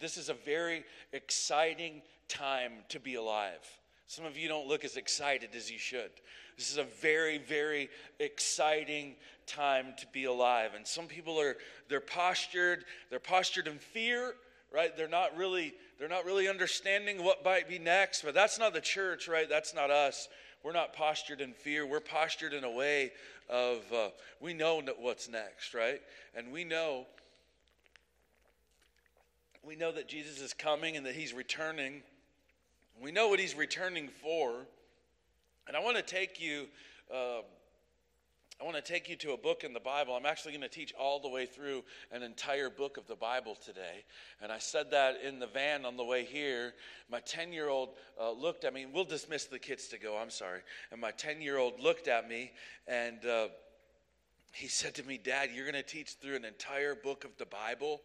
This is a very exciting time to be alive. Some of you don't look as excited as you should. This is a very, very exciting time to be alive. And some people are they're postured, they're postured in fear, right? They're not really they're not really understanding what might be next. But that's not the church, right? That's not us. We're not postured in fear. We're postured in a way of uh, we know what's next, right? And we know we know that Jesus is coming and that he's returning. We know what he's returning for. And I want to take you. Uh, I want to take you to a book in the Bible. I'm actually going to teach all the way through an entire book of the Bible today. And I said that in the van on the way here. My 10 year old uh, looked at me. We'll dismiss the kids to go, I'm sorry. And my 10 year old looked at me and uh, he said to me, Dad, you're going to teach through an entire book of the Bible?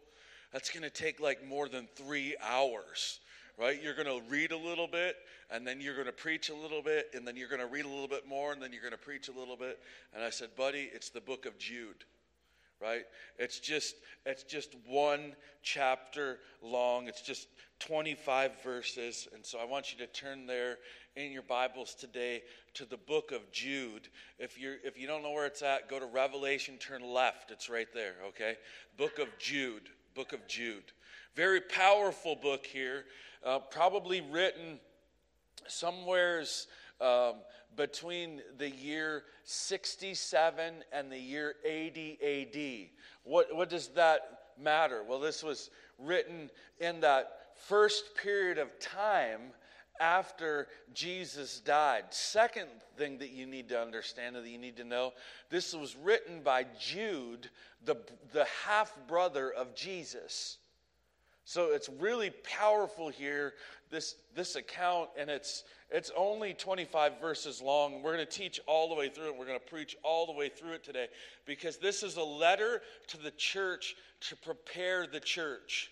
That's going to take like more than three hours right? You're going to read a little bit, and then you're going to preach a little bit, and then you're going to read a little bit more, and then you're going to preach a little bit. And I said, buddy, it's the book of Jude, right? It's just it's just one chapter long. It's just 25 verses, and so I want you to turn there in your Bibles today to the book of Jude. If you if you don't know where it's at, go to Revelation, turn left. It's right there. Okay, book of Jude. Book of Jude. Very powerful book here uh, probably written somewheres um, between the year 67 and the year 80 AD. What, what does that matter? Well, this was written in that first period of time after Jesus died. Second thing that you need to understand and that you need to know this was written by Jude, the, the half brother of Jesus. So it's really powerful here, this, this account, and it's, it's only 25 verses long. We're going to teach all the way through it. We're going to preach all the way through it today because this is a letter to the church to prepare the church.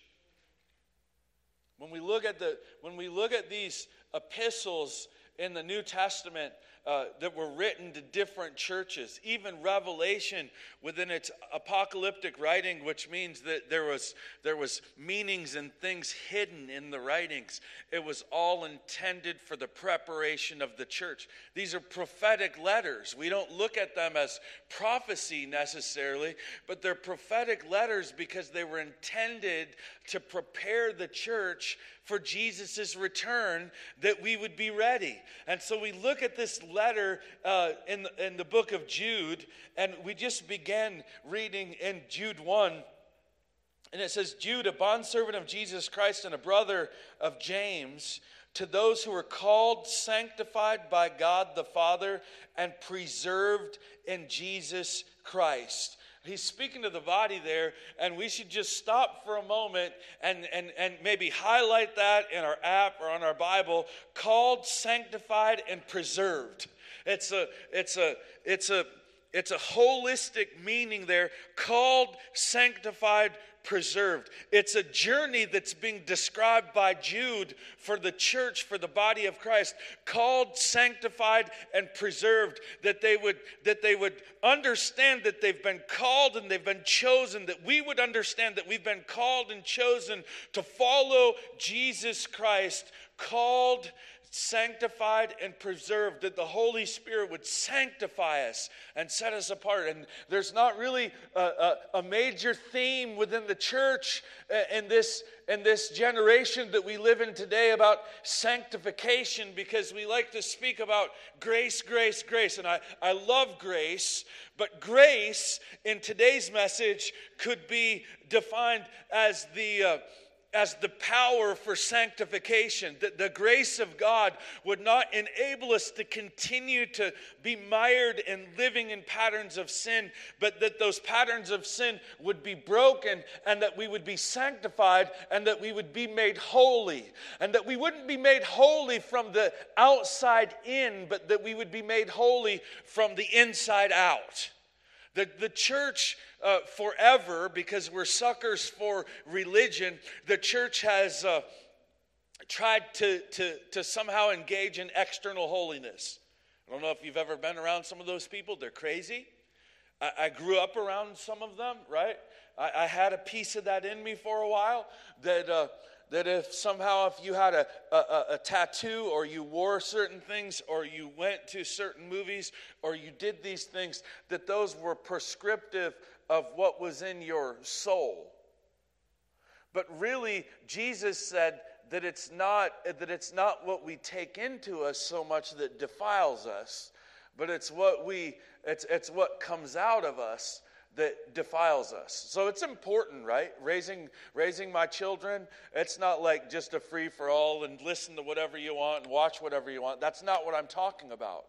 When we look at, the, when we look at these epistles in the New Testament, uh, that were written to different churches. Even Revelation, within its apocalyptic writing, which means that there was, there was meanings and things hidden in the writings, it was all intended for the preparation of the church. These are prophetic letters. We don't look at them as prophecy necessarily, but they're prophetic letters because they were intended to prepare the church for Jesus' return that we would be ready. And so we look at this letter uh, in, in the book of Jude, and we just began reading in Jude 1. And it says, Jude, a bondservant of Jesus Christ and a brother of James, to those who are called, sanctified by God the Father, and preserved in Jesus Christ. He's speaking to the body there, and we should just stop for a moment and, and, and maybe highlight that in our app or on our Bible called, sanctified, and preserved. It's a, it's a, it's a, it's a holistic meaning there called, sanctified, preserved. It's a journey that's being described by Jude for the church, for the body of Christ, called, sanctified, and preserved, that they would, that they would understand that they've been called and they've been chosen, that we would understand that we've been called and chosen to follow Jesus Christ, called, sanctified and preserved, that the Holy Spirit would sanctify us and set us apart. And there's not really a, a, a, major theme within the church uh, in this, in this generation that we live in today about sanctification because we like to speak about grace, grace, grace. And I, I love grace, but grace in today's message could be defined as the. Uh, as the power for sanctification, that the grace of God would not enable us to continue to be mired in living in patterns of sin, but that those patterns of sin would be broken and that we would be sanctified and that we would be made holy. And that we wouldn't be made holy from the outside in, but that we would be made holy from the inside out. The, the church uh, forever, because we're suckers for religion, the church has uh, tried to, to, to somehow engage in external holiness. I don't know if you've ever been around some of those people, they're crazy. I, I grew up around some of them, right? I, I had a piece of that in me for a while that. Uh, that if somehow if you had a, a, a, tattoo or you wore certain things or you went to certain movies or you did these things that those were prescriptive of what was in your soul but really jesus said that it's not that it's not what we take into us so much that defiles us but it's what we it's, it's what comes out of us that defiles us. So it's important, right? Raising raising my children, it's not like just a free for all and listen to whatever you want and watch whatever you want. That's not what I'm talking about.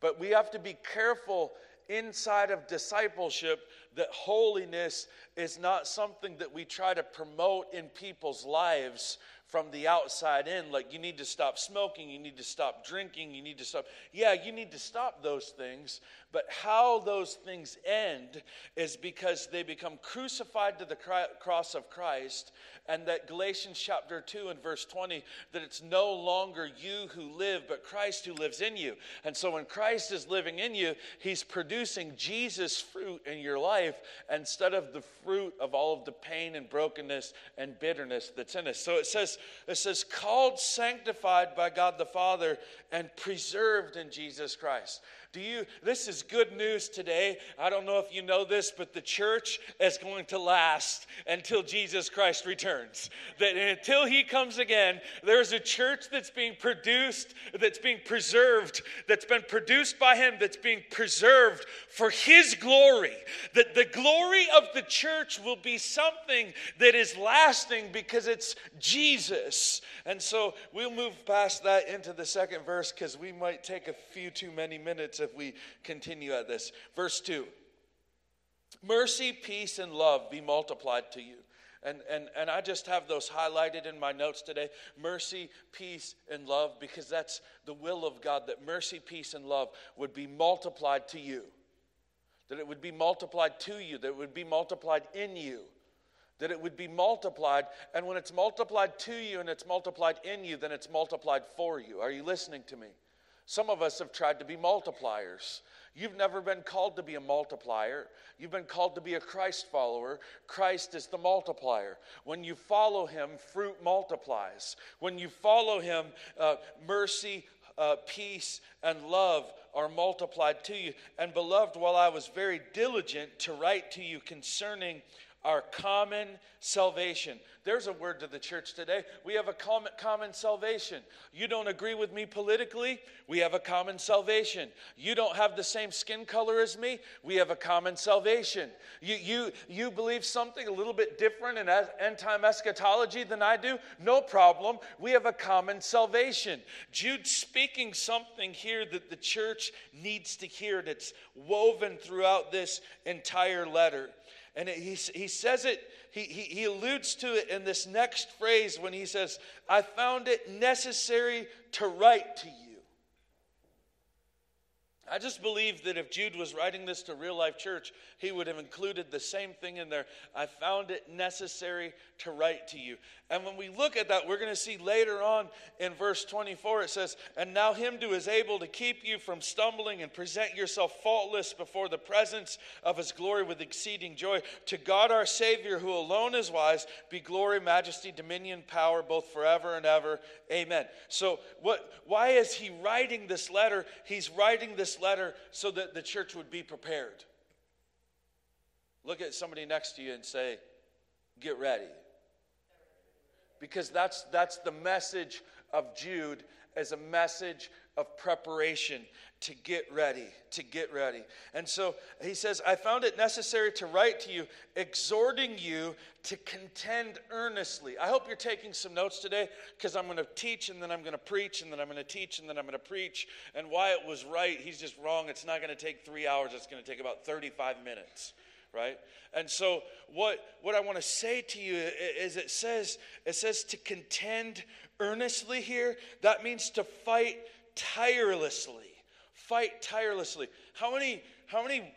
But we have to be careful inside of discipleship that holiness is not something that we try to promote in people's lives from the outside in. Like you need to stop smoking you need to stop drinking you need to stop yeah you need to stop those things but how those things end is because they become crucified to the cross of Christ, and that Galatians chapter 2 and verse 20, that it's no longer you who live, but Christ who lives in you. And so when Christ is living in you, he's producing Jesus' fruit in your life instead of the fruit of all of the pain and brokenness and bitterness that's in us. So it says, it says, called, sanctified by God the Father, and preserved in Jesus Christ. Do you, this is good news today. I don't know if you know this, but the church is going to last until Jesus Christ returns. That until he comes again, there's a church that's being produced, that's being preserved, that's been produced by him, that's being preserved for his glory. That the glory of the church will be something that is lasting because it's Jesus. And so we'll move past that into the second verse because we might take a few too many minutes if we continue at this. Verse 2 Mercy, peace, and love be multiplied to you. And, and, and I just have those highlighted in my notes today mercy, peace, and love, because that's the will of God that mercy, peace, and love would be multiplied to you. That it would be multiplied to you, that it would be multiplied in you, that it would be multiplied. And when it's multiplied to you and it's multiplied in you, then it's multiplied for you. Are you listening to me? Some of us have tried to be multipliers. You've never been called to be a multiplier. You've been called to be a Christ follower. Christ is the multiplier. When you follow him, fruit multiplies. When you follow him, uh, mercy, uh, peace, and love are multiplied to you. And beloved, while I was very diligent to write to you concerning our common salvation. There's a word to the church today. We have a common, salvation. You don't agree with me politically? We have a common salvation. You don't have the same skin color as me? We have a common salvation. You, you, you believe something a little bit different in end time eschatology than I do? No problem. We have a common salvation. Jude's speaking something here that the church needs to hear that's woven throughout this entire letter. And he, he says it, he, he, he alludes to it in this next phrase when he says, I found it necessary to write to you. I just believe that if Jude was writing this to real life church, he would have included the same thing in there. I found it necessary to write to you. And when we look at that, we're going to see later on in verse 24, it says, And now him who is able to keep you from stumbling and present yourself faultless before the presence of his glory with exceeding joy. To God our Savior, who alone is wise, be glory, majesty, dominion, power, both forever and ever. Amen. So, what, why is he writing this letter? He's writing this letter so that the church would be prepared. Look at somebody next to you and say, Get ready. Because that's, that's the message of Jude as a message of preparation to get ready, to get ready. And so he says, I found it necessary to write to you, exhorting you to contend earnestly. I hope you're taking some notes today because I'm going to teach and then I'm going to preach and then I'm going to teach and then I'm going to preach. And why it was right. He's just wrong. It's not going to take three hours, it's going to take about 35 minutes right and so what what i want to say to you is it says it says to contend earnestly here that means to fight tirelessly fight tirelessly. How many, how many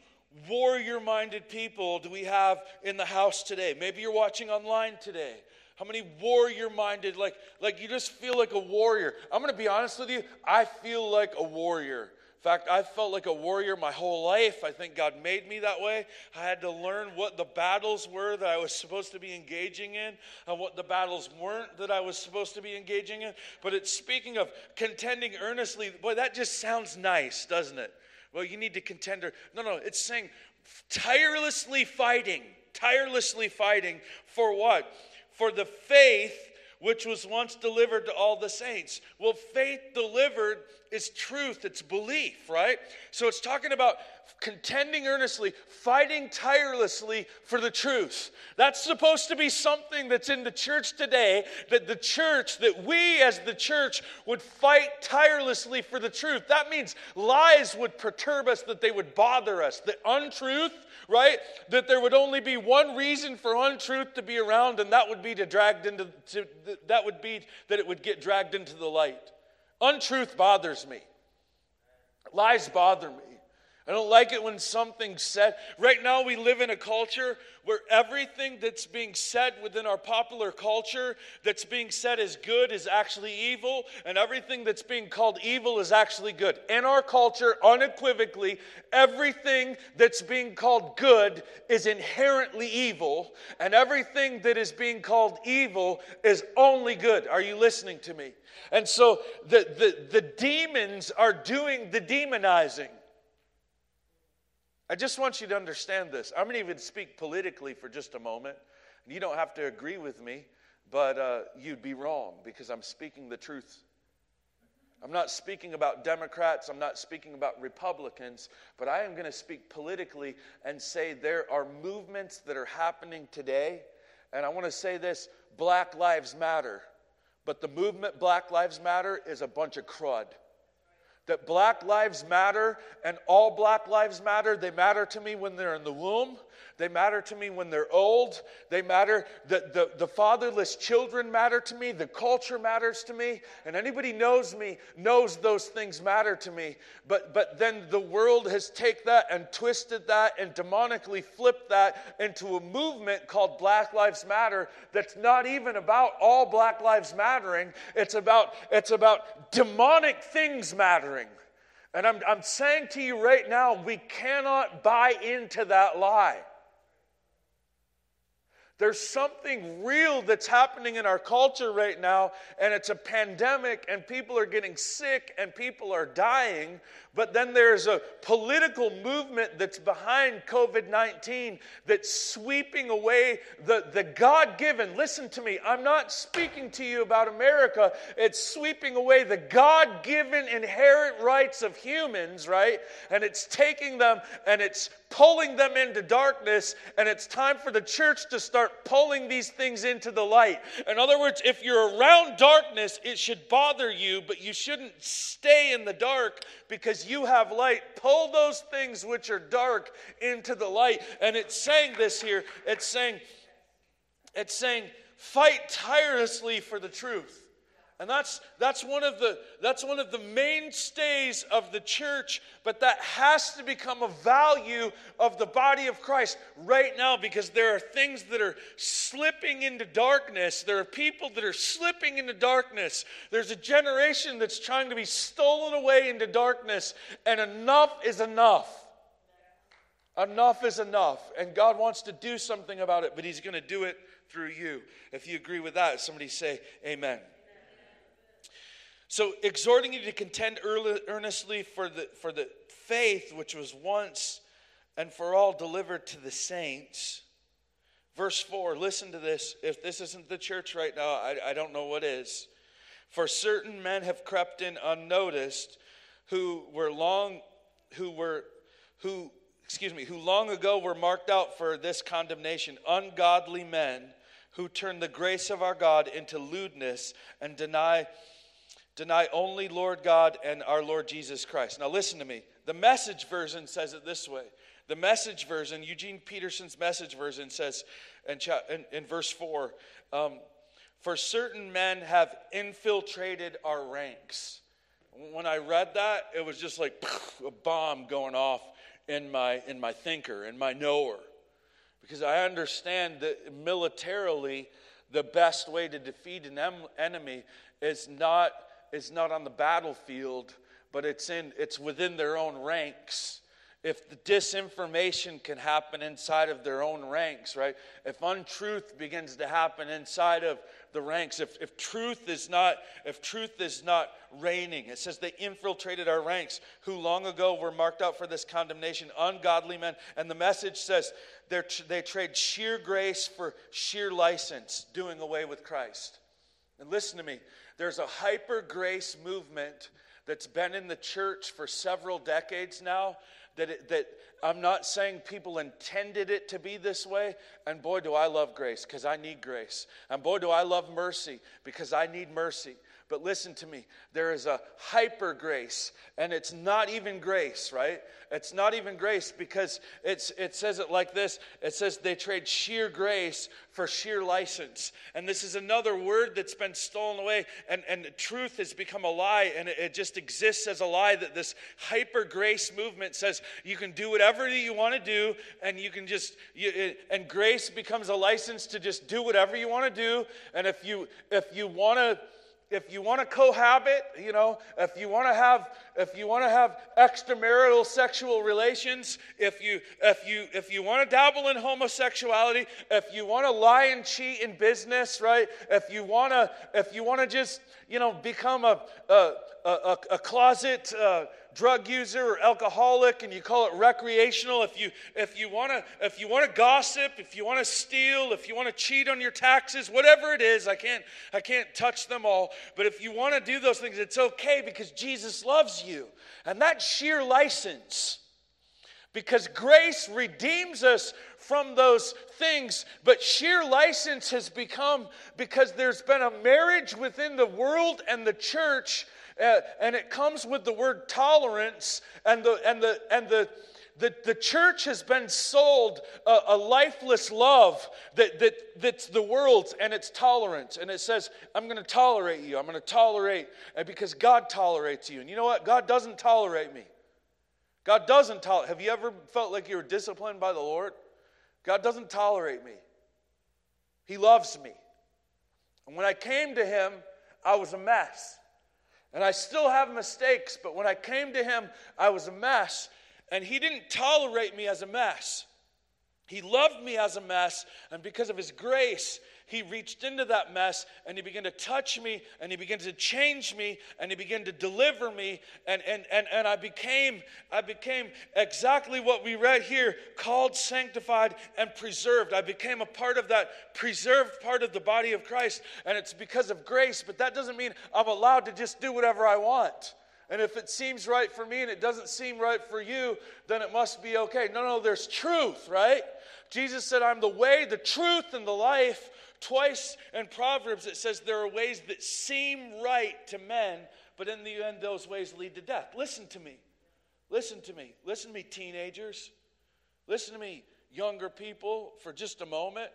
warrior minded people do we have in the house today? Maybe you're watching online today. How many warrior minded, like, like you just feel like a warrior? I'm going to be honest with you, I feel like a warrior fact, I felt like a warrior my whole life. I think God made me that way. I had to learn what the battles were that I was supposed to be engaging in and what the battles weren't that I was supposed to be engaging in. But it's speaking of contending earnestly. Boy, that just sounds nice, doesn't it? Well, you need to contend. No, no, it's saying tirelessly fighting, tirelessly fighting for what? For the faith which was once delivered to all the saints. Well, faith delivered is truth, it's belief, right? So it's talking about contending earnestly, fighting tirelessly for the truth. That's supposed to be something that's in the church today, that the church, that we as the church would fight tirelessly for the truth. That means lies would perturb us, that they would bother us, the untruth, right? That there would only be one reason for untruth to be around, and that would be to dragged into to, that would be that it would get dragged into the light. Untruth bothers me. Lies bother me. I don't like it when something's said. Right now, we live in a culture where everything that's being said within our popular culture that's being said as good is actually evil, and everything that's being called evil is actually good. In our culture, unequivocally, everything that's being called good is inherently evil, and everything that is being called evil is only good. Are you listening to me? And so the, the, the demons are doing the demonizing. I just want you to understand this. I'm going to even speak politically for just a moment. You don't have to agree with me, but uh, you'd be wrong because I'm speaking the truth. I'm not speaking about Democrats, I'm not speaking about Republicans, but I am going to speak politically and say there are movements that are happening today. And I want to say this Black Lives Matter. But the movement Black Lives Matter is a bunch of crud that Black Lives Matter and all Black Lives Matter, they matter to me when they're in the womb. They matter to me when they're old. They matter, the, the, the fatherless children matter to me. The culture matters to me. And anybody knows me knows those things matter to me. But, but then the world has taken that and twisted that and demonically flipped that into a movement called Black Lives Matter that's not even about all Black Lives mattering. It's about, it's about demonic things mattering. And I'm, I'm saying to you right now, we cannot buy into that lie. There's something real that's happening in our culture right now, and it's a pandemic, and people are getting sick and people are dying. But then there's a political movement that's behind COVID 19 that's sweeping away the, the God given. Listen to me, I'm not speaking to you about America. It's sweeping away the God given inherent rights of humans, right? And it's taking them and it's pulling them into darkness, and it's time for the church to start pulling these things into the light. In other words, if you're around darkness, it should bother you, but you shouldn't stay in the dark because you have light. Pull those things which are dark into the light. And it's saying this here it's saying, it's saying, fight tirelessly for the truth. And that's, that's, one of the, that's one of the mainstays of the church, but that has to become a value of the body of Christ right now because there are things that are slipping into darkness. There are people that are slipping into darkness. There's a generation that's trying to be stolen away into darkness, and enough is enough. Enough is enough. And God wants to do something about it, but He's going to do it through you. If you agree with that, somebody say, Amen. So, exhorting you to contend earnestly for the, for the faith which was once and for all delivered to the saints. Verse 4, listen to this. If this isn't the church right now, I, I don't know what is. For certain men have crept in unnoticed who were long, who were, who, excuse me, who long ago were marked out for this condemnation, ungodly men who turn the grace of our God into lewdness and deny deny only Lord God and our Lord Jesus Christ. Now, listen to me. The message version says it this way. The message version, Eugene Peterson's message version says in, in, in verse 4 um, For certain men have infiltrated our ranks. When I read that, it was just like a bomb going off in my, in my thinker, in my knower. Because I understand that militarily, the best way to defeat an enemy is not is not on the battlefield, but it's in it's within their own ranks if the disinformation can happen inside of their own ranks, right? If untruth begins to happen inside of the ranks, if, if truth is not, if truth is not reigning, it says they infiltrated our ranks, who long ago were marked out for this condemnation, ungodly men. And the message says they trade sheer grace for sheer license, doing away with Christ. And listen to me, there's a hyper grace movement that's been in the church for several decades now that, it, that I'm not saying people intended it to be this way. And boy, do I love grace because I need grace. And boy, do I love mercy because I need mercy. But listen to me, there is a hyper grace, and it's not even grace, right? It's not even grace because it's, it says it like this it says they trade sheer grace for sheer license. And this is another word that's been stolen away, and, and truth has become a lie, and it, it just exists as a lie that this hyper grace movement says you can do whatever you want to do, and you can just, you, it, and grace becomes a license to just do whatever you want to do. And if you, if you want to, if you want to cohabit, you know, if you want to have if you want to have extramarital sexual relations, if you if you if you want to dabble in homosexuality, if you want to lie and cheat in business, right? If you want to if you want to just, you know, become a a a, a closet uh, drug user or alcoholic and you call it recreational if you if you want to if you want to gossip if you want to steal if you want to cheat on your taxes whatever it is i can't i can't touch them all but if you want to do those things it's okay because jesus loves you and that's sheer license because grace redeems us from those things. But sheer license has become because there's been a marriage within the world and the church uh, and it comes with the word tolerance, and the, and the, and the, the, the church has been sold a, a, lifeless love that, that, that's the world's and it's tolerance. And it says, I'm going to tolerate you. I'm going to tolerate because God tolerates you. And you know what? God doesn't tolerate me. God doesn't tolerate. Have you ever felt like you were disciplined by the Lord? God doesn't tolerate me. He loves me. And when I came to Him, I was a mess. And I still have mistakes, but when I came to him, I was a mess. And he didn't tolerate me as a mess. He loved me as a mess, and because of his grace, he reached into that mess and he began to touch me and he began to change me and he began to deliver me and and and, and I became I became exactly what we read here called sanctified and preserved. I became a part of that preserved part of the body of Christ and it's because of grace, but that doesn't mean I'm allowed to just do whatever I want. And if it seems right for me and it doesn't seem right for you, then it must be okay. No, no, there's truth, right? Jesus said, I'm the way, the truth, and the life. Twice in Proverbs it says there are ways that seem right to men, but in the end, those ways lead to death. Listen to me. Listen to me. Listen to me, teenagers. Listen to me, younger people, for just a moment.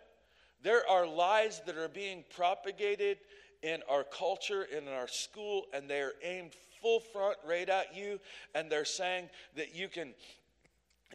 There are lies that are being propagated in our culture, in our school, and they are aimed full front right at you. And they're saying that you can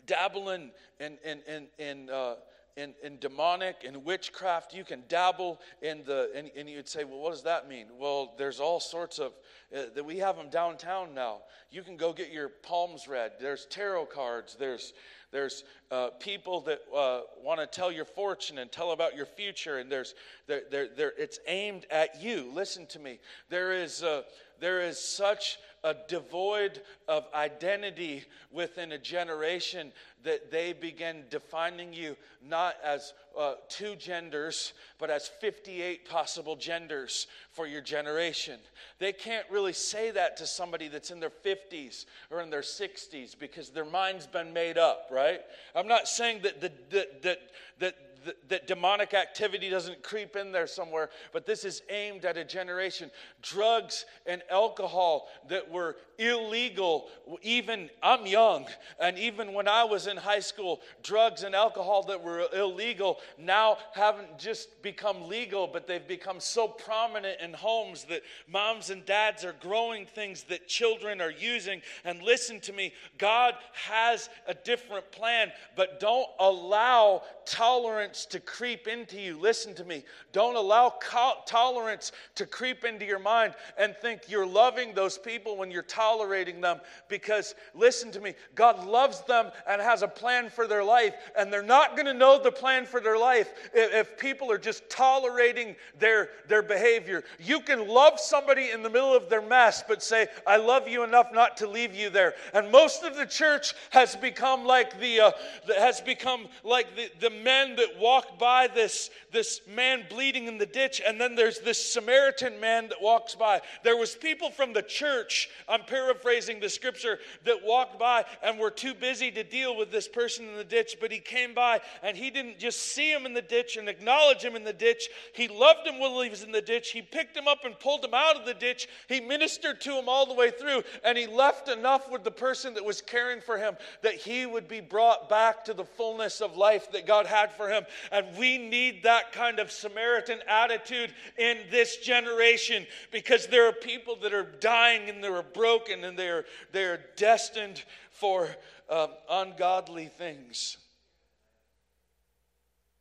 dabble in, in, in, in, in uh, in, in demonic and witchcraft. You can dabble in the, and, and you'd say, well, what does that mean? Well, there's all sorts of, uh, that we have them downtown now. You can go get your palms read. There's tarot cards. There's, there's uh, people that uh, want to tell your fortune and tell about your future, and there's, there, there, there, it's aimed at you. Listen to me. There is, uh, there is such devoid of identity within a generation that they begin defining you not as uh, two genders, but as 58 possible genders for your generation. They can't really say that to somebody that's in their 50s or in their 60s because their mind's been made up, right? I'm not saying that, the, that, that, that that demonic activity doesn't creep in there somewhere, but this is aimed at a generation. Drugs and alcohol that were illegal, even I'm young, and even when I was in high school, drugs and alcohol that were illegal now haven't just become legal, but they've become so prominent in homes that moms and dads are growing things that children are using. And listen to me, God has a different plan, but don't allow tolerance tolerance to creep into you. Listen to me. Don't allow co- tolerance to creep into your mind and think you're loving those people when you're tolerating them. Because, listen to me, God loves them and has a plan for their life. And they're not going to know the plan for their life if, if people are just tolerating their, their behavior. You can love somebody in the middle of their mess, but say, I love you enough not to leave you there. And most of the church has become like the, uh, has become like the, the men that walk by this, this man bleeding in the ditch, and then there's this Samaritan man that walks by. There was people from the church, I'm paraphrasing the scripture, that walked by and were too busy to deal with this person in the ditch, but he came by and he didn't just see him in the ditch and acknowledge him in the ditch. He loved him while he was in the ditch. He picked him up and pulled him out of the ditch. He ministered to him all the way through, and he left enough with the person that was caring for him that he would be brought back to the fullness of life that God had for him. And we need that kind of Samaritan attitude in this generation because there are people that are dying and they're broken and they're, they're destined for um, ungodly things.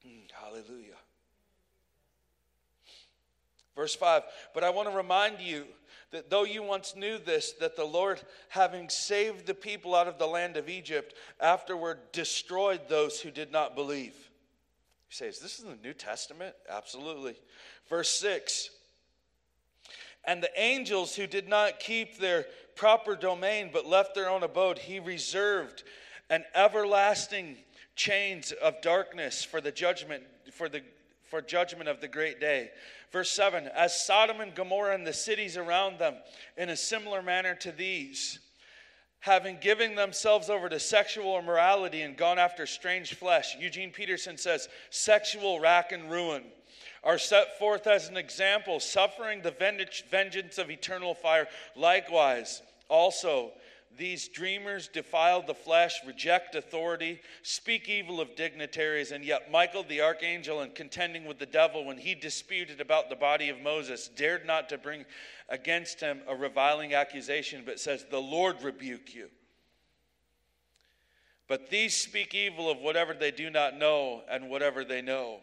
Mm, hallelujah. Verse 5 But I want to remind you that though you once knew this, that the Lord, having saved the people out of the land of Egypt, afterward destroyed those who did not believe. Say, is this in the New Testament? Absolutely. Verse 6 And the angels who did not keep their proper domain but left their own abode, he reserved an everlasting chains of darkness for the judgment, for the for judgment of the great day. Verse 7 As Sodom and Gomorrah and the cities around them, in a similar manner to these, having given themselves over to sexual immorality and gone after strange flesh, Eugene Peterson says, sexual rack and ruin, are set forth as an example, suffering the vengeance of eternal fire. Likewise, also, these dreamers defile the flesh, reject authority, speak evil of dignitaries, and yet Michael the archangel, in contending with the devil when he disputed about the body of Moses, dared not to bring against him a reviling accusation, but says, The Lord rebuke you. But these speak evil of whatever they do not know and whatever they know.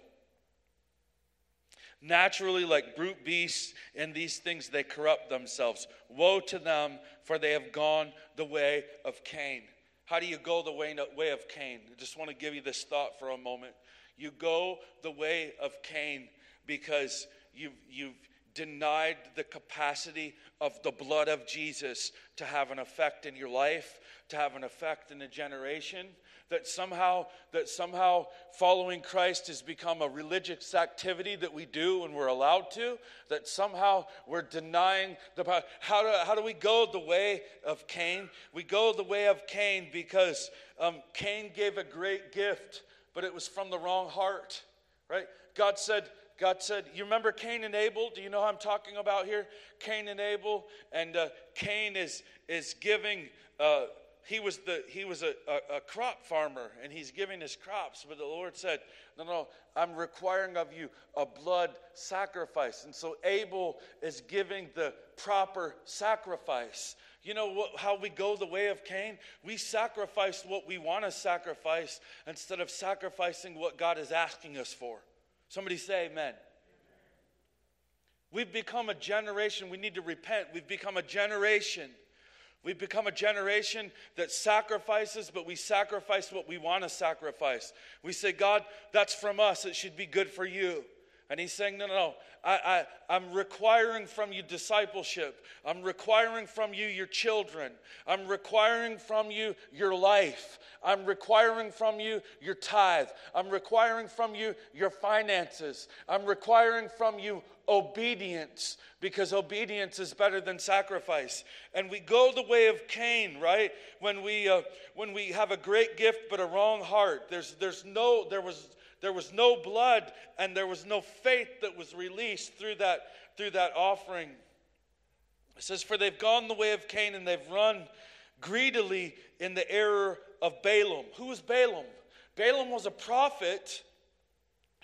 Naturally, like brute beasts, in these things they corrupt themselves. Woe to them, for they have gone the way of Cain. How do you go the way, way of Cain? I just want to give you this thought for a moment. You go the way of Cain because you've, you've denied the capacity of the blood of Jesus to have an effect in your life, to have an effect in a generation that somehow that somehow following Christ has become a religious activity that we do and we're allowed to that somehow we're denying the power how do, how do we go the way of Cain we go the way of Cain because um, Cain gave a great gift but it was from the wrong heart right God said God said, You remember Cain and Abel? Do you know who I'm talking about here? Cain and Abel. And uh, Cain is, is giving uh, he was, the, he was a, a, a, crop farmer and he's giving his crops. But the Lord said, No, no, I'm requiring of you a blood sacrifice. And so Abel is giving the proper sacrifice. You know what, how we go the way of Cain? We sacrifice what we want to sacrifice instead of sacrificing what God is asking us for. Somebody say, Amen. We've become a generation, we need to repent. We've become a generation We've become a generation that sacrifices, but we sacrifice what we want to sacrifice. We say, God, that's from us. It should be good for you. And he's saying, No, no, no. I, I, I'm requiring from you discipleship. I'm requiring from you your children. I'm requiring from you your life. I'm requiring from you your tithe. I'm requiring from you your finances. I'm requiring from you obedience because obedience is better than sacrifice. And we go the way of Cain, right? When we uh, when we have a great gift but a wrong heart. There's there's no there was there was no blood and there was no faith that was released through that through that offering. It says, For they've gone the way of Cain and they've run greedily in the error of Balaam. Who was Balaam? Balaam was a prophet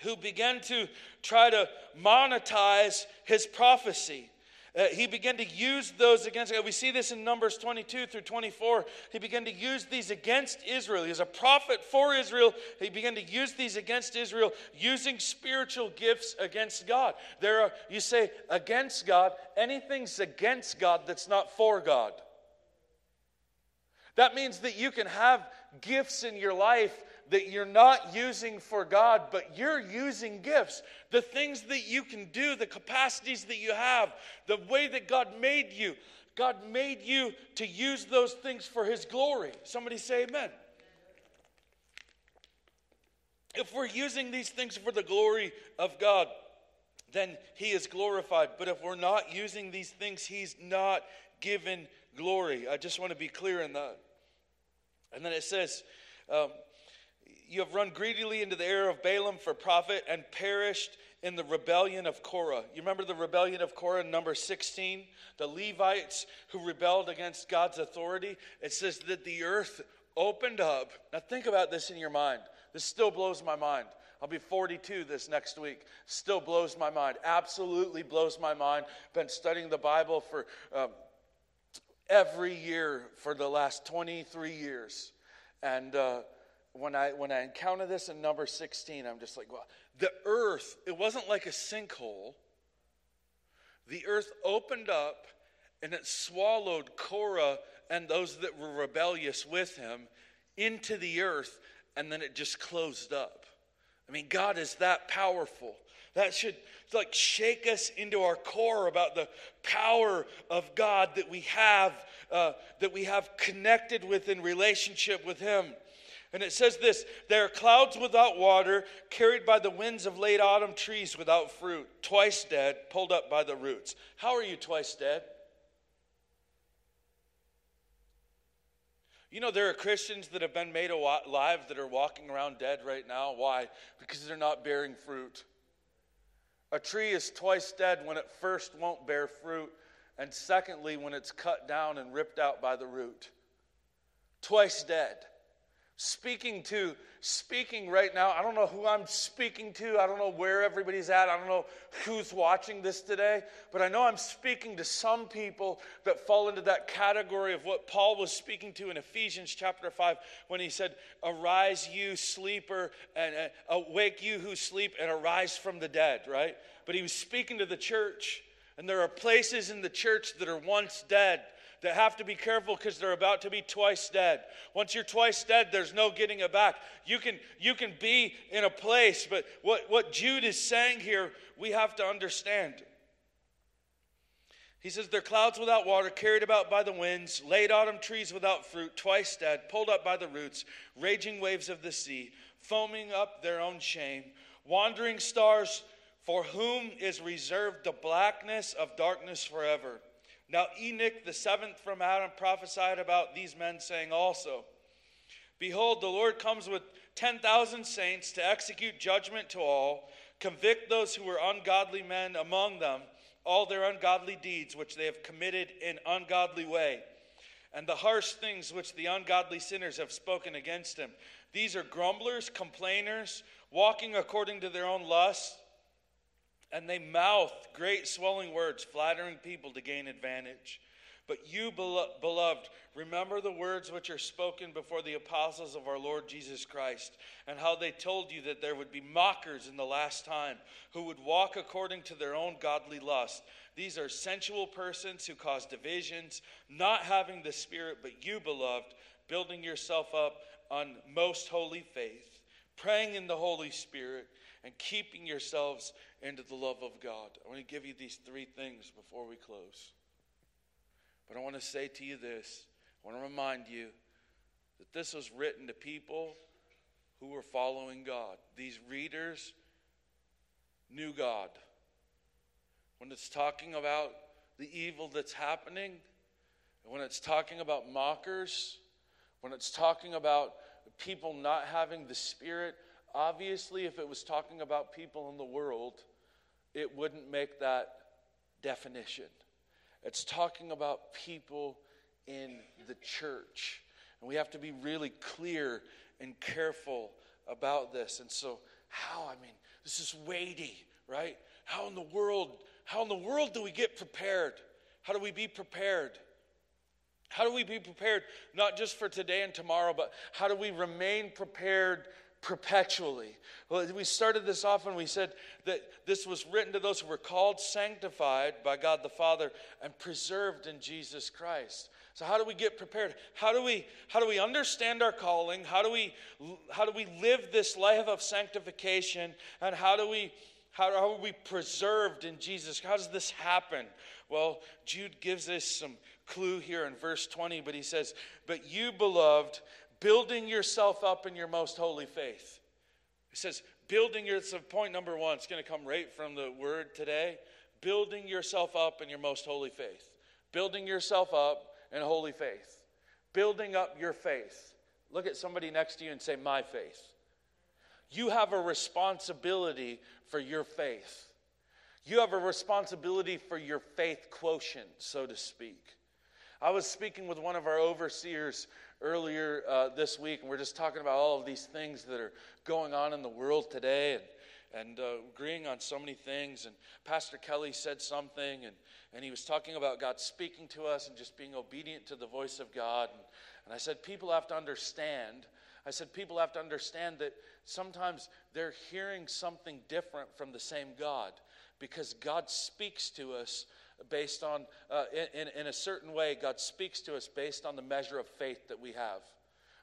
who began to try to monetize his prophecy. Uh, he began to use those against We see this in Numbers 22 through 24. He began to use these against Israel. He was a prophet for Israel. He began to use these against Israel, using spiritual gifts against God. There are, you say, against God, anything's against God that's not for God. That means that you can have gifts in your life that you're not using for God, but you're using gifts. The things that you can do, the capacities that you have, the way that God made you. God made you to use those things for His glory. Somebody say amen. If we're using these things for the glory of God, then He is glorified. But if we're not using these things, He's not given glory. I just want to be clear in that. And then it says, um, you have run greedily into the error of Balaam for profit and perished in the rebellion of Korah. You remember the rebellion of Korah number 16? The Levites who rebelled against God's authority. It says that the earth opened up. Now think about this in your mind. This still blows my mind. I'll be 42 this next week. Still blows my mind. Absolutely blows my mind. Been studying the Bible for um, every year for the last 23 years. And, uh, when I when I encounter this in number 16, I'm just like, well, the earth, it wasn't like a sinkhole. The earth opened up and it swallowed Korah and those that were rebellious with him into the earth, and then it just closed up. I mean, God is that powerful. That should like shake us into our core about the power of God that we have, uh, that we have connected with in relationship with Him. And it says this There are clouds without water, carried by the winds of late autumn trees without fruit, twice dead, pulled up by the roots. How are you twice dead? You know, there are Christians that have been made alive that are walking around dead right now. Why? Because they're not bearing fruit. A tree is twice dead when it first won't bear fruit, and secondly, when it's cut down and ripped out by the root. Twice dead speaking to speaking right now. I don't know who i'm speaking to. I don't know where everybody's at. I don't know who's watching this today. But i know i'm speaking to some people that fall into that category of what paul was speaking to in ephesians chapter 5 when he said arise you sleeper and uh, awake you who sleep and arise from the dead right? But he was speaking to the church and there are places in the church that are once dead that have to be careful because they're about to be twice dead. Once you're twice dead, there's no getting it back. You can, you can be in a place, but what, what Jude is saying here, we have to understand. He says, They're clouds without water, carried about by the winds, late autumn trees without fruit, twice dead, pulled up by the roots, raging waves of the sea, foaming up their own shame, wandering stars for whom is reserved the blackness of darkness forever. Now Enoch, the seventh from Adam, prophesied about these men, saying also, Behold, the Lord comes with 10,000 saints to execute judgment to all, convict those who were ungodly men among them, all their ungodly deeds which they have committed in ungodly way, and the harsh things which the ungodly sinners have spoken against him. These are grumblers, complainers, walking according to their own lusts and they mouth great swelling words, flattering people to gain advantage. But you, beloved, remember the words which are spoken before the apostles of our Lord Jesus Christ, and how they told you that there would be mockers in the last time who would walk according to their own godly lust. These are sensual persons who cause divisions, not having the Spirit, but you, beloved, building yourself up on most holy faith, praying in the Holy Spirit, and keeping yourselves into the love of God. I want to give you these three things before we close. But I want to say to you this I want to remind you that this was written to people who were following God. These readers knew God. When it's talking about the evil that's happening, when it's talking about mockers, when it's talking about people not having the Spirit, obviously, if it was talking about people in the world, it wouldn't make that definition. It's talking about people in the church. And we have to be really clear and careful about this. And so, how? I mean, this is weighty, right? How in the world, how in the world do we get prepared? How do we be prepared? How do we be prepared not just for today and tomorrow, but how do we remain prepared perpetually? Well, we started this off and we said that this was written to those who were called, sanctified by God the Father, and preserved in Jesus Christ. So how do we get prepared? How do we how do we understand our calling? How do we how do we live this life of sanctification? And how do we how are we preserved in Jesus? How does this happen? Well, Jude gives us some clue here in verse 20, but he says, But you, beloved, building yourself up in your most holy faith. It says, building your, so point number one, it's going to come right from the word today. Building yourself up in your most holy faith. Building yourself up in holy faith. Building up your faith. Look at somebody next to you and say, My faith. You have a responsibility for your faith. You have a responsibility for your faith quotient, so to speak. I was speaking with one of our overseers earlier uh, this week, and we're just talking about all of these things that are going on in the world today and, and uh, agreeing on so many things. And Pastor Kelly said something, and, and he was talking about God speaking to us and just being obedient to the voice of God. And, and I said, People have to understand. I said, People have to understand that sometimes they're hearing something different from the same God because God speaks to us based on, uh, in, in a certain way, God speaks to us based on the measure of faith that we have.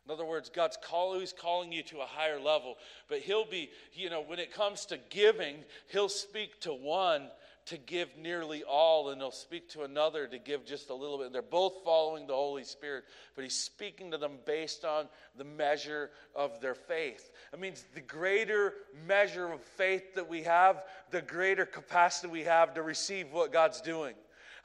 In other words, God's He's calling you to a higher level, but He'll be, you know, when it comes to giving, He'll speak to one to give nearly all, and He'll speak to another to give just a little bit. And they're both following the Holy Spirit, but He's speaking to them based on the measure of their faith. It means the greater measure of faith that we have, the greater capacity we have to receive what God's doing.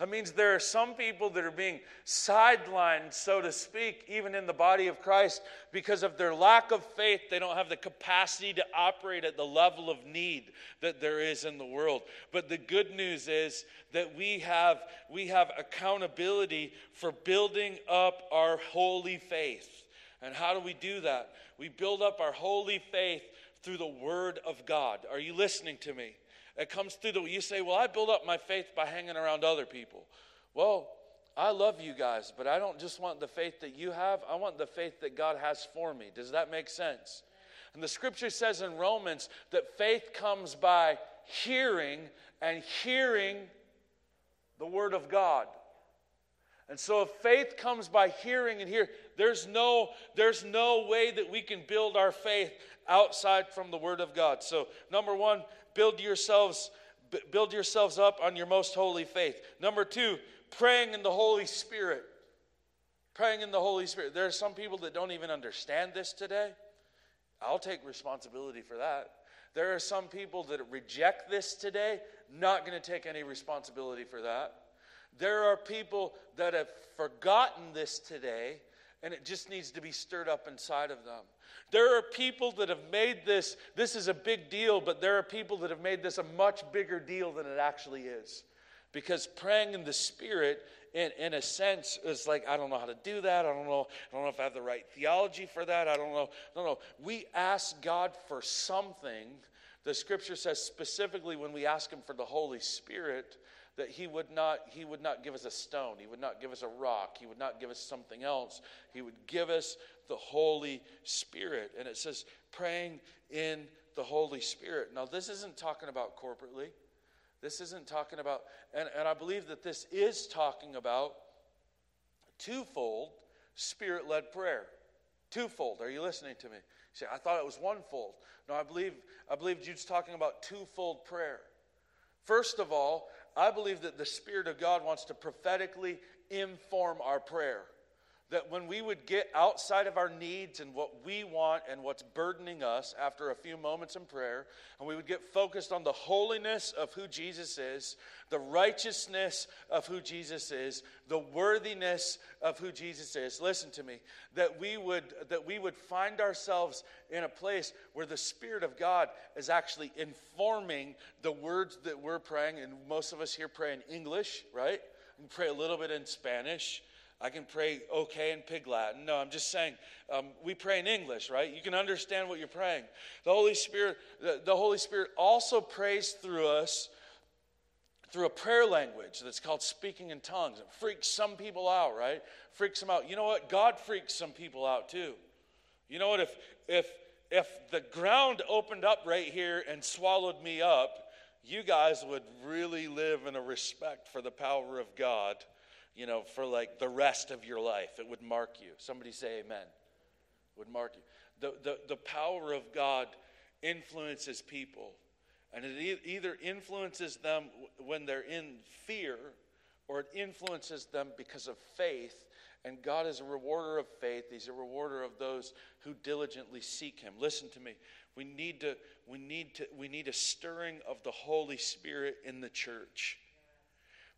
That means there are some people that are being sidelined, so to speak, even in the body of Christ, because of their lack of faith. They don't have the capacity to operate at the level of need that there is in the world. But the good news is that we have, we have accountability for building up our holy faith. And how do we do that? We build up our holy faith through the Word of God. Are you listening to me? It comes through the, you say, well, I build up my faith by hanging around other people. Well, I love you guys, but I don't just want the faith that you have. I want the faith that God has for me. Does that make sense? And the scripture says in Romans that faith comes by hearing and hearing the word of God. And so if faith comes by hearing and hear, there's no there's no way that we can build our faith outside from the word of God. So number 1, build yourselves build yourselves up on your most holy faith. Number 2, praying in the Holy Spirit. Praying in the Holy Spirit. There are some people that don't even understand this today. I'll take responsibility for that. There are some people that reject this today, not going to take any responsibility for that. There are people that have forgotten this today, and it just needs to be stirred up inside of them. There are people that have made this, this is a big deal, but there are people that have made this a much bigger deal than it actually is. Because praying in the Spirit, in, in a sense, is like, I don't know how to do that. I don't know. I don't know if I have the right theology for that. I don't know. No, no. We ask God for something. The scripture says specifically when we ask Him for the Holy Spirit, that he would not he would not give us a stone. He would not give us a rock. He would not give us something else. He would give us the holy spirit. And it says praying in the holy spirit. Now this isn't talking about corporately. This isn't talking about and, and i believe that this is talking about twofold spirit-led prayer. Twofold. Are you listening to me? You say i thought it was onefold. No i believe i believe jude's talking about twofold prayer. First of all I believe that the Spirit of God wants to prophetically inform our prayer. That when we would get outside of our needs and what we want and what's burdening us after a few moments in prayer, and we would get focused on the holiness of who Jesus is, the righteousness of who Jesus is, the worthiness of who Jesus is. Listen to me. That we would that we would find ourselves in a place where the Spirit of God is actually informing the words that we're praying, and most of us here pray in English, right? We pray a little bit in Spanish. I can pray okay in pig Latin. No, I'm just saying um, we pray in English, right? You can understand what you're praying. The Holy Spirit, the, the Holy Spirit also prays through us through a prayer language that's called speaking in tongues. It freaks some people out, right? Freaks them out. You know what? God freaks some people out too. You know what? If if if the ground opened up right here and swallowed me up, you guys would really live in a respect for the power of God, you know, for like the rest of your life. It would mark you. Somebody say amen. It would mark you. The, the, the power of God influences people. And it either influences them when they're in fear or it influences them because of faith. And God is a rewarder of faith. He's a rewarder of those who diligently seek Him. Listen to me. We need to, we need to, we need a stirring of the Holy Spirit in the church.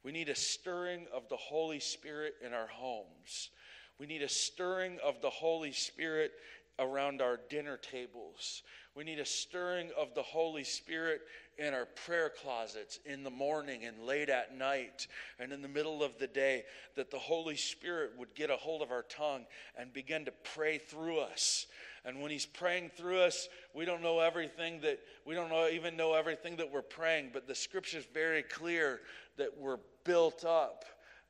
We need a stirring of the Holy Spirit in our homes. We need a stirring of the Holy Spirit around our dinner tables. We need a stirring of the Holy Spirit in our prayer closets in the morning and late at night and in the middle of the day, that the Holy Spirit would get a hold of our tongue and begin to pray through us. And when He's praying through us, we don't know everything that we don't know, even know everything that we're praying, but the Scripture is very clear that we're built up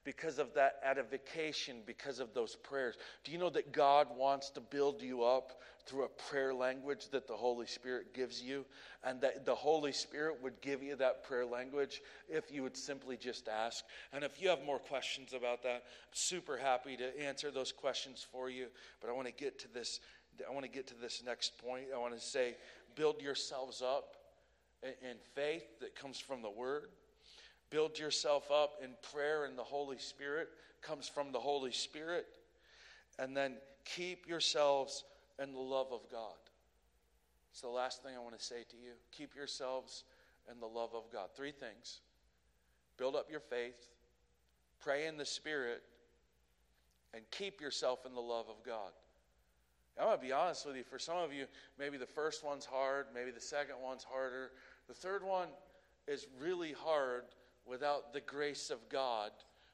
because of that edification, because of those prayers. Do you know that God wants to build you up through a prayer language that the Holy Spirit gives you, and that the Holy Spirit would give you that prayer language if you would simply just ask. And if you have more questions about that, I'm super happy to answer those questions for you. But I want to get to this. I want to get to this next point. I want to say, build yourselves up in faith that comes from the Word. Build yourself up in prayer, and the Holy Spirit comes from the Holy Spirit. And then keep yourselves in the love of God. It's the last thing I want to say to you. Keep yourselves in the love of God. Three things build up your faith, pray in the Spirit, and keep yourself in the love of God. I'm going to be honest with you. For some of you, maybe the first one's hard, maybe the second one's harder. The third one is really hard without the grace of God,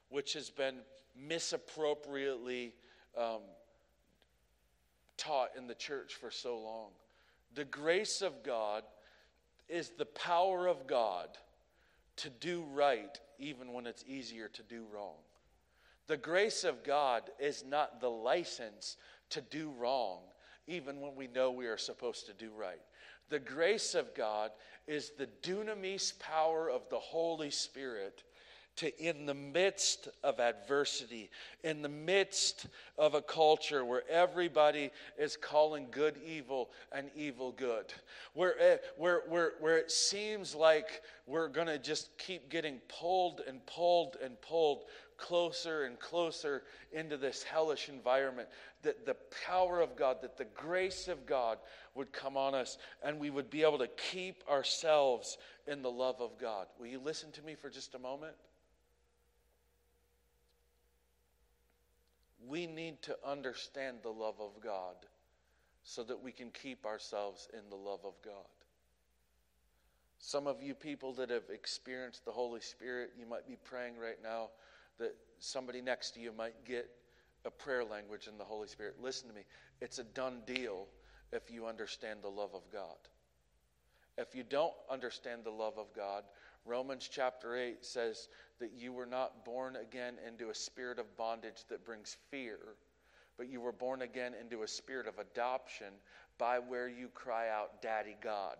which has been misappropriately um, taught in the church for so long. The grace of God is the power of God to do right even when it's easier to do wrong. The grace of God is not the license to do wrong even when we know we are supposed to do right. The grace of God is the dunamis power of the Holy Spirit to, in the midst of adversity, in the midst of a culture where everybody is calling good evil and evil good, where, eh, where, where, where it seems like we're going to just keep getting pulled and pulled and pulled closer and closer into this hellish environment, that the power of God, that the grace of God would come on us and we would be able to keep ourselves in the love of God. Will you listen to me for just a moment? we need to understand the love of God so that we can keep ourselves in the love of God. Some of you people that have experienced the Holy Spirit, you might be praying right now that somebody next to you might get a prayer language in the Holy Spirit. Listen to me. It's a done deal if you understand the love of God. If you don't understand the love of God, Romans chapter 8 says that you were not born again into a spirit of bondage that brings fear, but you were born again into a spirit of adoption by where you cry out, Daddy God.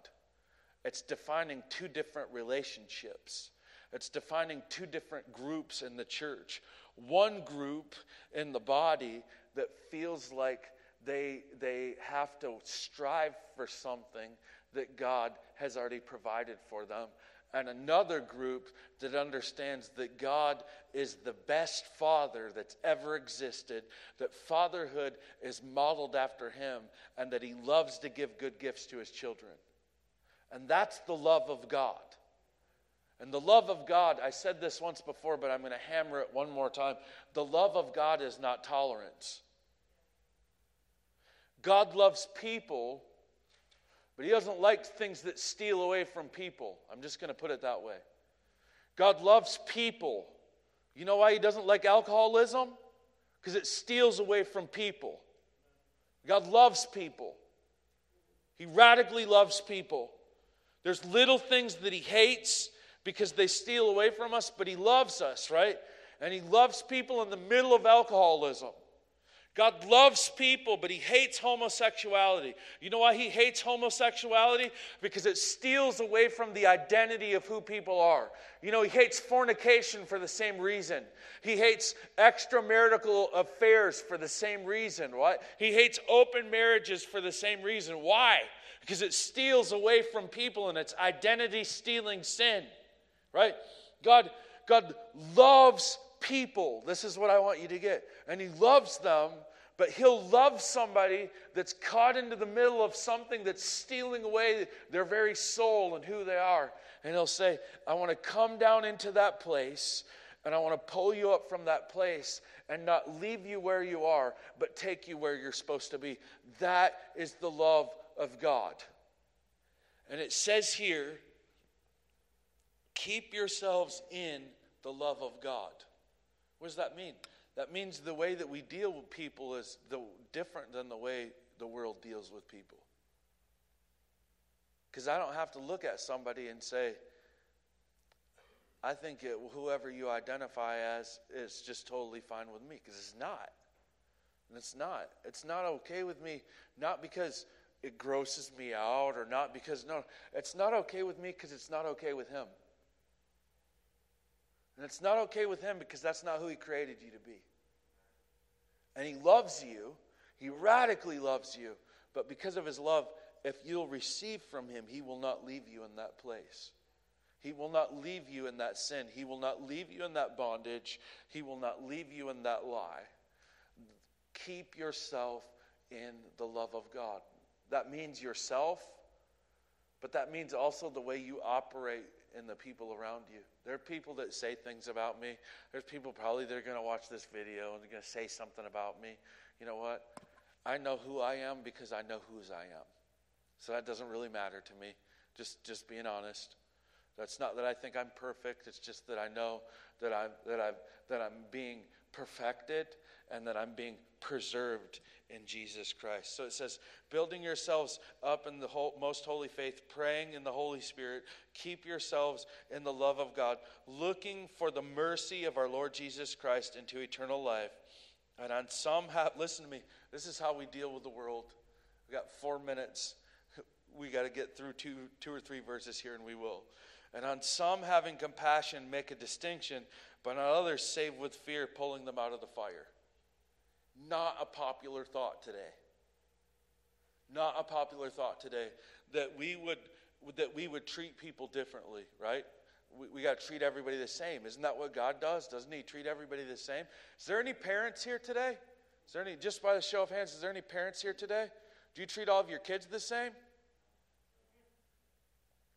It's defining two different relationships. It's defining two different groups in the church. One group in the body that feels like they, they have to strive for something that God has already provided for them and another group that understands that God is the best father that's ever existed, that fatherhood is modeled after him, and that he loves to give good gifts to his children. And that's the love of God. And the love of God, I said this once before, but I'm going to hammer it one more time. The love of God is not tolerance. God loves people but he doesn't like things that steal away from people. I'm just going to put it that way. God loves people. You know why he doesn't like alcoholism? Because it steals away from people. God loves people. He radically loves people. There's little things that he hates because they steal away from us, but He loves us, right? And He loves people in the middle of alcoholism. God loves people, but he hates homosexuality. You know why he hates homosexuality? Because it steals away from the identity of who people are. You know, he hates fornication for the same reason. He hates extramarital affairs for the same reason. What? He hates open marriages for the same reason. Why? Because it steals away from people and it's identity stealing sin. Right? God God loves people. This is what I want you to get. And He loves them, but He'll love somebody that's caught into the middle of something that's stealing away their very soul and who they are. And He'll say, I want to come down into that place and I want to pull you up from that place and not leave you where you are, but take you where you're supposed to be. That is the love of God. And it says here, keep yourselves in the love of God. What does that mean? That means the way that we deal with people is the, different than the way the world deals with people. Because I don't have to look at somebody and say, I think it, whoever you identify as is just totally fine with me, because it's not. And it's not. It's not okay with me, not because it grosses me out or not because, no, it's not okay with me because it's not okay with him. And it's not okay with him because that's not who he created you to be. And he loves you, he radically loves you, but because of his love, if you'll receive from him, he will not leave you in that place. He will not leave you in that sin. He will not leave you in that bondage. He will not leave you in that lie. Keep yourself in the love of God. That means yourself, but that means also the way you operate in the people around you. There are people that say things about me. There's people probably that are going to watch this video and they're going to say something about me. You know what? I know who I am because I know whose I am. So that doesn't really matter to me. Just just being honest. That's not that I think I'm perfect. It's just that I know that I'm that I'm that I'm being perfected and that I'm being preserved in Jesus Christ. So it says, building yourselves up in the whole, most holy faith, praying in the Holy Spirit, keep yourselves in the love of God, looking for the mercy of our Lord Jesus Christ into eternal life. And on some have, listen to me, this is how we deal with the world. We got four minutes. We got to get through two, two or three verses here, and we will. And on some having compassion, make a distinction, but on others save with fear, pulling them out of the fire. Not a popular thought today. Not a popular thought today that we would that we would treat people differently, right? We, we got to treat everybody the same. Isn't that what God does? Doesn't He treat everybody the same? Is there any parents here today? Is there any, just by the show of hands, is there any parents here today? Do you treat all of your kids the same?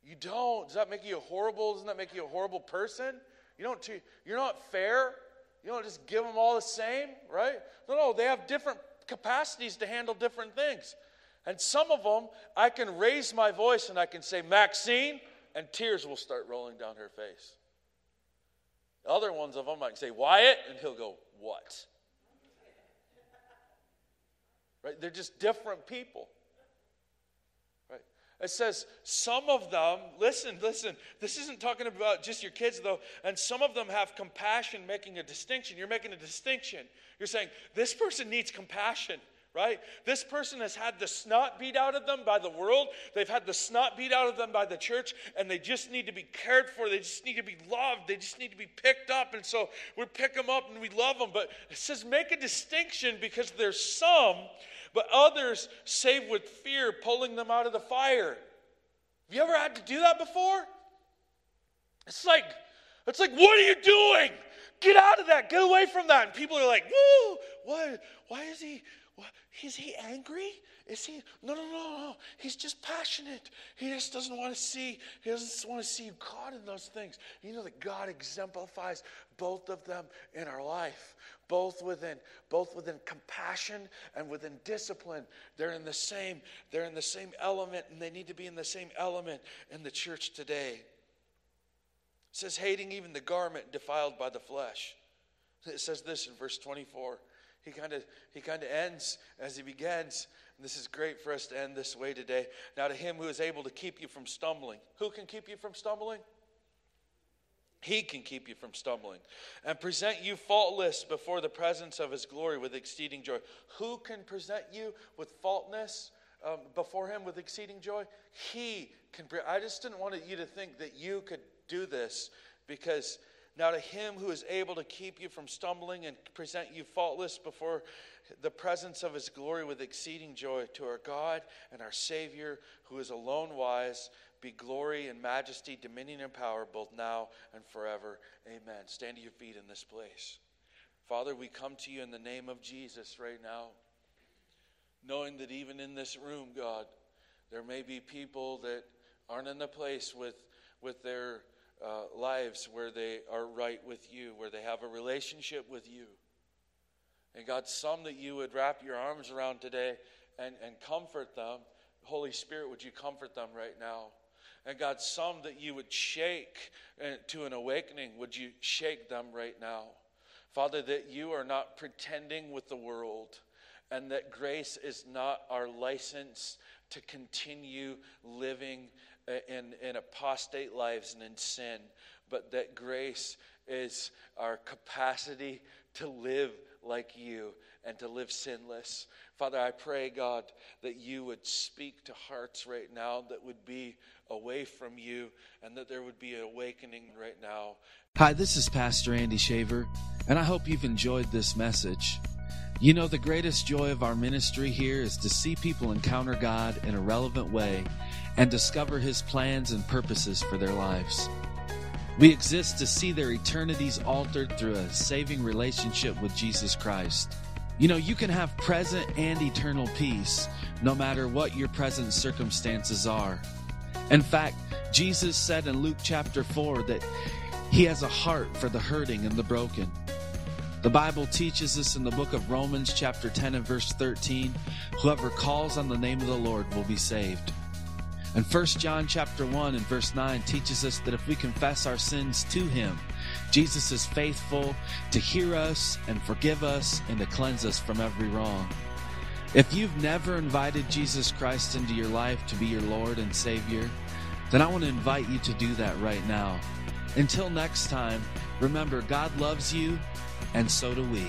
You don't. Does that make you a horrible? Doesn't that make you a horrible person? You don't. You're not fair. You don't just give them all the same, right? No, no, they have different capacities to handle different things. And some of them, I can raise my voice and I can say, Maxine, and tears will start rolling down her face. Other ones of them, I can say, Wyatt, and he'll go, What? Right? They're just different people. It says some of them, listen, listen, this isn't talking about just your kids though, and some of them have compassion making a distinction. You're making a distinction. You're saying, this person needs compassion, right? This person has had the snot beat out of them by the world. They've had the snot beat out of them by the church, and they just need to be cared for. They just need to be loved. They just need to be picked up. And so we pick them up and we love them. But it says, make a distinction because there's some but others save with fear, pulling them out of the fire. Have you ever had to do that before? It's like, it's like, what are you doing? Get out of that. Get away from that. And people are like, whoa, what? Why is he? What? Is he angry? Is he? No, no, no, no. He's just passionate. He just doesn't want to see. He doesn't want to see you caught in those things. You know that God exemplifies both of them in our life both within both within compassion and within discipline. They're in the same they're in the same element and they need to be in the same element in the church today. It says hating even the garment defiled by the flesh. It says this in verse 24 he kind of he kind of ends as he begins. And this is great for us to end this way today. Now to him who is able to keep you from stumbling. Who can keep you from stumbling He can keep you from stumbling and present you faultless before the presence of His glory with exceeding joy. Who can present you with faultless um, before Him with exceeding joy? He can. Pre- I just didn't want you to think that you could do this because now to Him who is able to keep you from stumbling and present you faultless before the presence of His glory with exceeding joy, to our God and our Savior who is alone wise be glory and majesty, dominion and power, both now and forever. Amen. Stand to your feet in this place. Father, we come to you in the name of Jesus right now, knowing that even in this room, God, there may be people that aren't in the place with, with their uh, lives where they are right with you, where they have a relationship with you. And God, some that you would wrap your arms around today and, and comfort them. Holy Spirit, would you comfort them right now? And God, some that you would shake uh, to an awakening, would you shake them right now? Father, that you are not pretending with the world and that grace is not our license to continue living uh, in, in apostate lives and in sin, but that grace is our capacity to live like you and to live sinless. Father, I pray, God, that you would speak to hearts right now that would be away from you and that there would be an awakening right now. Hi, this is Pastor Andy Shaver, and I hope you've enjoyed this message. You know, the greatest joy of our ministry here is to see people encounter God in a relevant way and discover His plans and purposes for their lives. We exist to see their eternities altered through a saving relationship with Jesus Christ. You know, you can have present and eternal peace no matter what your present circumstances are. In fact, Jesus said in Luke chapter 4 that he has a heart for the hurting and the broken. The Bible teaches us in the book of Romans chapter 10 and verse 13, whoever calls on the name of the Lord will be saved. And 1 John chapter 1 and verse 9 teaches us that if we confess our sins to him, Jesus is faithful to hear us and forgive us and to cleanse us from every wrong. If you've never invited Jesus Christ into your life to be your Lord and Savior, then I want to invite you to do that right now. Until next time, remember God loves you, and so do we.